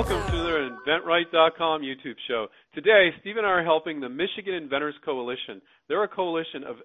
welcome to the InventRight.com YouTube show. Today, Steve and I are helping the Michigan Inventors Coalition. They're a coalition of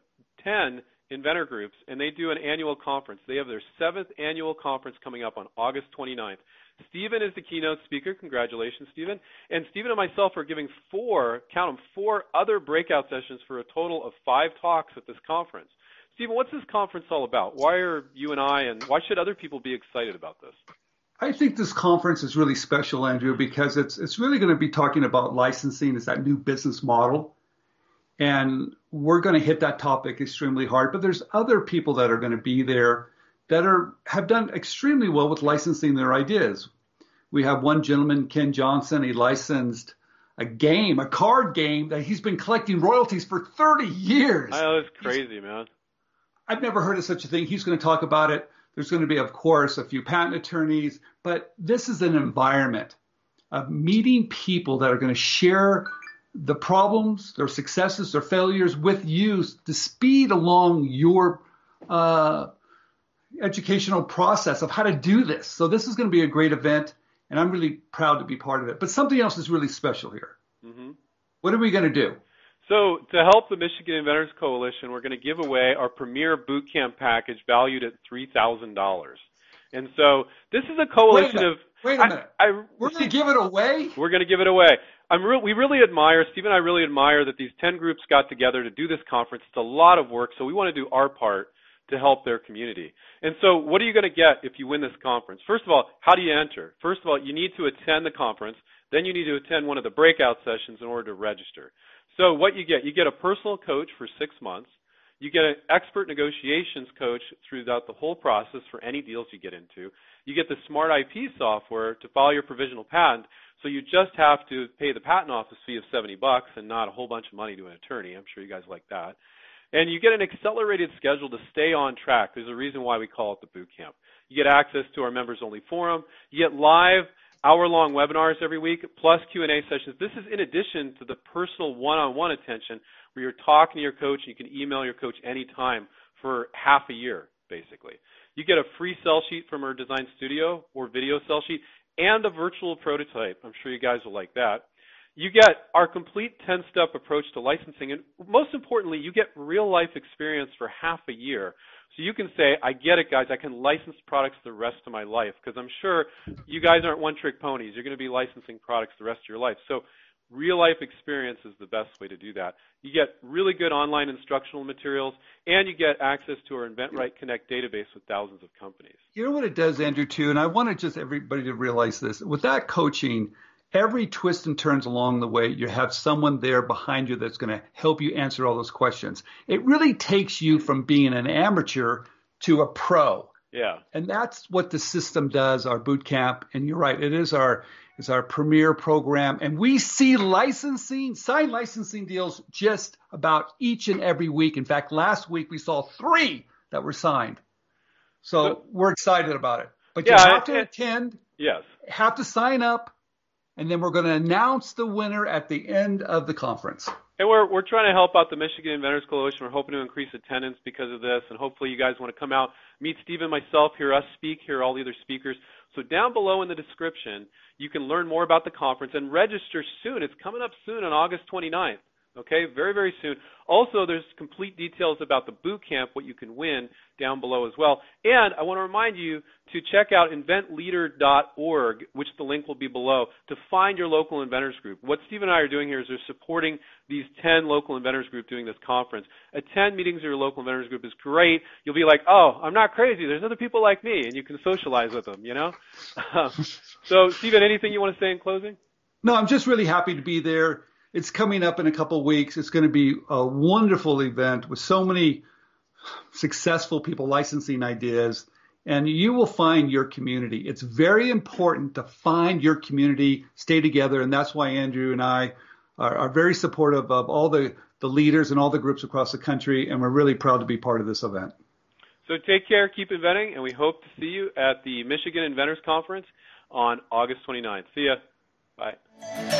10 inventor groups, and they do an annual conference. They have their seventh annual conference coming up on August 29th. Stephen is the keynote speaker. Congratulations, Stephen. And Stephen and myself are giving four, count them, four other breakout sessions for a total of five talks at this conference. Stephen, what's this conference all about? Why are you and I, and why should other people be excited about this? I think this conference is really special, Andrew, because it's it's really going to be talking about licensing as that new business model, and we're going to hit that topic extremely hard. But there's other people that are going to be there that are have done extremely well with licensing their ideas. We have one gentleman, Ken Johnson. He licensed a game, a card game that he's been collecting royalties for 30 years. Oh, that's crazy, man. I've never heard of such a thing. He's going to talk about it. There's going to be, of course, a few patent attorneys, but this is an environment of meeting people that are going to share the problems, their successes, their failures with you to speed along your uh, educational process of how to do this. So this is going to be a great event, and I'm really proud to be part of it. But something else is really special here. Mm-hmm. What are we going to do? So to help the Michigan Inventors Coalition, we're going to give away our premier boot camp package valued at three thousand dollars. And so this is a coalition wait a of. Wait a minute. I, I, we're going to give it away. We're going to give it away. I'm re- we really admire Steve and I really admire that these ten groups got together to do this conference. It's a lot of work, so we want to do our part to help their community. And so, what are you going to get if you win this conference? First of all, how do you enter? First of all, you need to attend the conference. Then you need to attend one of the breakout sessions in order to register. So what you get, you get a personal coach for six months. You get an expert negotiations coach throughout the whole process for any deals you get into. You get the smart IP software to file your provisional patent. So you just have to pay the patent office fee of 70 bucks and not a whole bunch of money to an attorney. I'm sure you guys like that. And you get an accelerated schedule to stay on track. There's a reason why we call it the boot camp. You get access to our members only forum. You get live hour-long webinars every week, plus Q&A sessions. This is in addition to the personal one-on-one attention where you're talking to your coach and you can email your coach anytime for half a year, basically. You get a free sell sheet from our design studio or video sell sheet and a virtual prototype. I'm sure you guys will like that. You get our complete 10-step approach to licensing, and most importantly, you get real-life experience for half a year so you can say, I get it, guys. I can license products the rest of my life because I'm sure you guys aren't one trick ponies. You're going to be licensing products the rest of your life. So real life experience is the best way to do that. You get really good online instructional materials and you get access to our InventRight Connect database with thousands of companies. You know what it does, Andrew, too, and I want just everybody to realize this. With that coaching, every twist and turns along the way, you have someone there behind you that's going to help you answer all those questions. It really takes you from being an amateur to a pro. Yeah. And that's what the system does, our boot camp. And you're right, it is our is our premier program. And we see licensing, signed licensing deals just about each and every week. In fact, last week we saw three that were signed. So, so we're excited about it. But yeah, you have to attend. Yes. Have to sign up and then we're going to announce the winner at the end of the conference. And we're we're trying to help out the Michigan Inventors Coalition. We're hoping to increase attendance because of this, and hopefully you guys want to come out, meet Steve and myself, hear us speak, hear all the other speakers. So down below in the description, you can learn more about the conference and register soon. It's coming up soon on August 29th. Okay, very, very soon. Also, there's complete details about the boot camp, what you can win down below as well. And I want to remind you to check out inventleader.org, which the link will be below, to find your local inventors group. What Steve and I are doing here is we're supporting these 10 local inventors group doing this conference. Attend meetings of your local inventors group is great. You'll be like, oh, I'm not crazy. There's other people like me, and you can socialize with them, you know? so, Stephen, anything you want to say in closing? No, I'm just really happy to be there it's coming up in a couple weeks. It's going to be a wonderful event with so many successful people licensing ideas, and you will find your community. It's very important to find your community, stay together, and that's why Andrew and I are, are very supportive of all the, the leaders and all the groups across the country, and we're really proud to be part of this event. So take care, keep inventing, and we hope to see you at the Michigan Inventors Conference on August 29th. See ya. Bye.